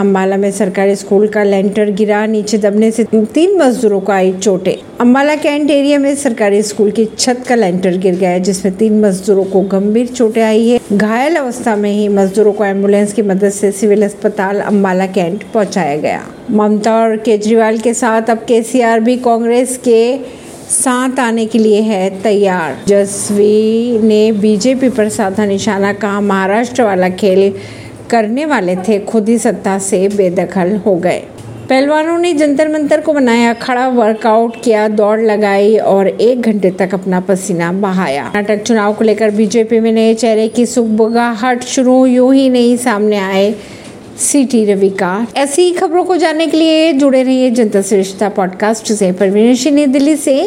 अम्बाला में सरकारी स्कूल का लेंटर गिरा, नीचे दबने से तीन मजदूरों को आई चोटें। अम्बाला कैंट एरिया में सरकारी स्कूल की छत का लेंटर गिर गया है, जिसमें तीन मजदूरों को गंभीर चोटें आई है। घायल अवस्था में ही मजदूरों को एंबुलेंस की मदद से सिविल अस्पताल अम्बाला कैंट पहुँचाया गया। ममता और केजरीवाल के साथ अब केसीआर भी कांग्रेस के साथ आने के लिए है तैयार। जसवी ने बीजेपी पर साधा निशाना कहा, महाराष्ट्र वाला खेल करने वाले थे, खुद ही सत्ता से बेदखल हो गए। पहलवानों ने जंतर मंतर को बनाया, खड़ा वर्कआउट किया, दौड़ लगाई और एक घंटे तक अपना पसीना बहाया। कर्नाटक चुनाव को लेकर बीजेपी में नए चेहरे की सुबगाहट शुरू, यूँ ही नहीं सामने आए सिटी रवि का। ऐसी खबरों को जानने के लिए जुड़े रहिए जनता श्रेष्ठता पॉडकास्ट से। परवीन सिंह दिल्ली से।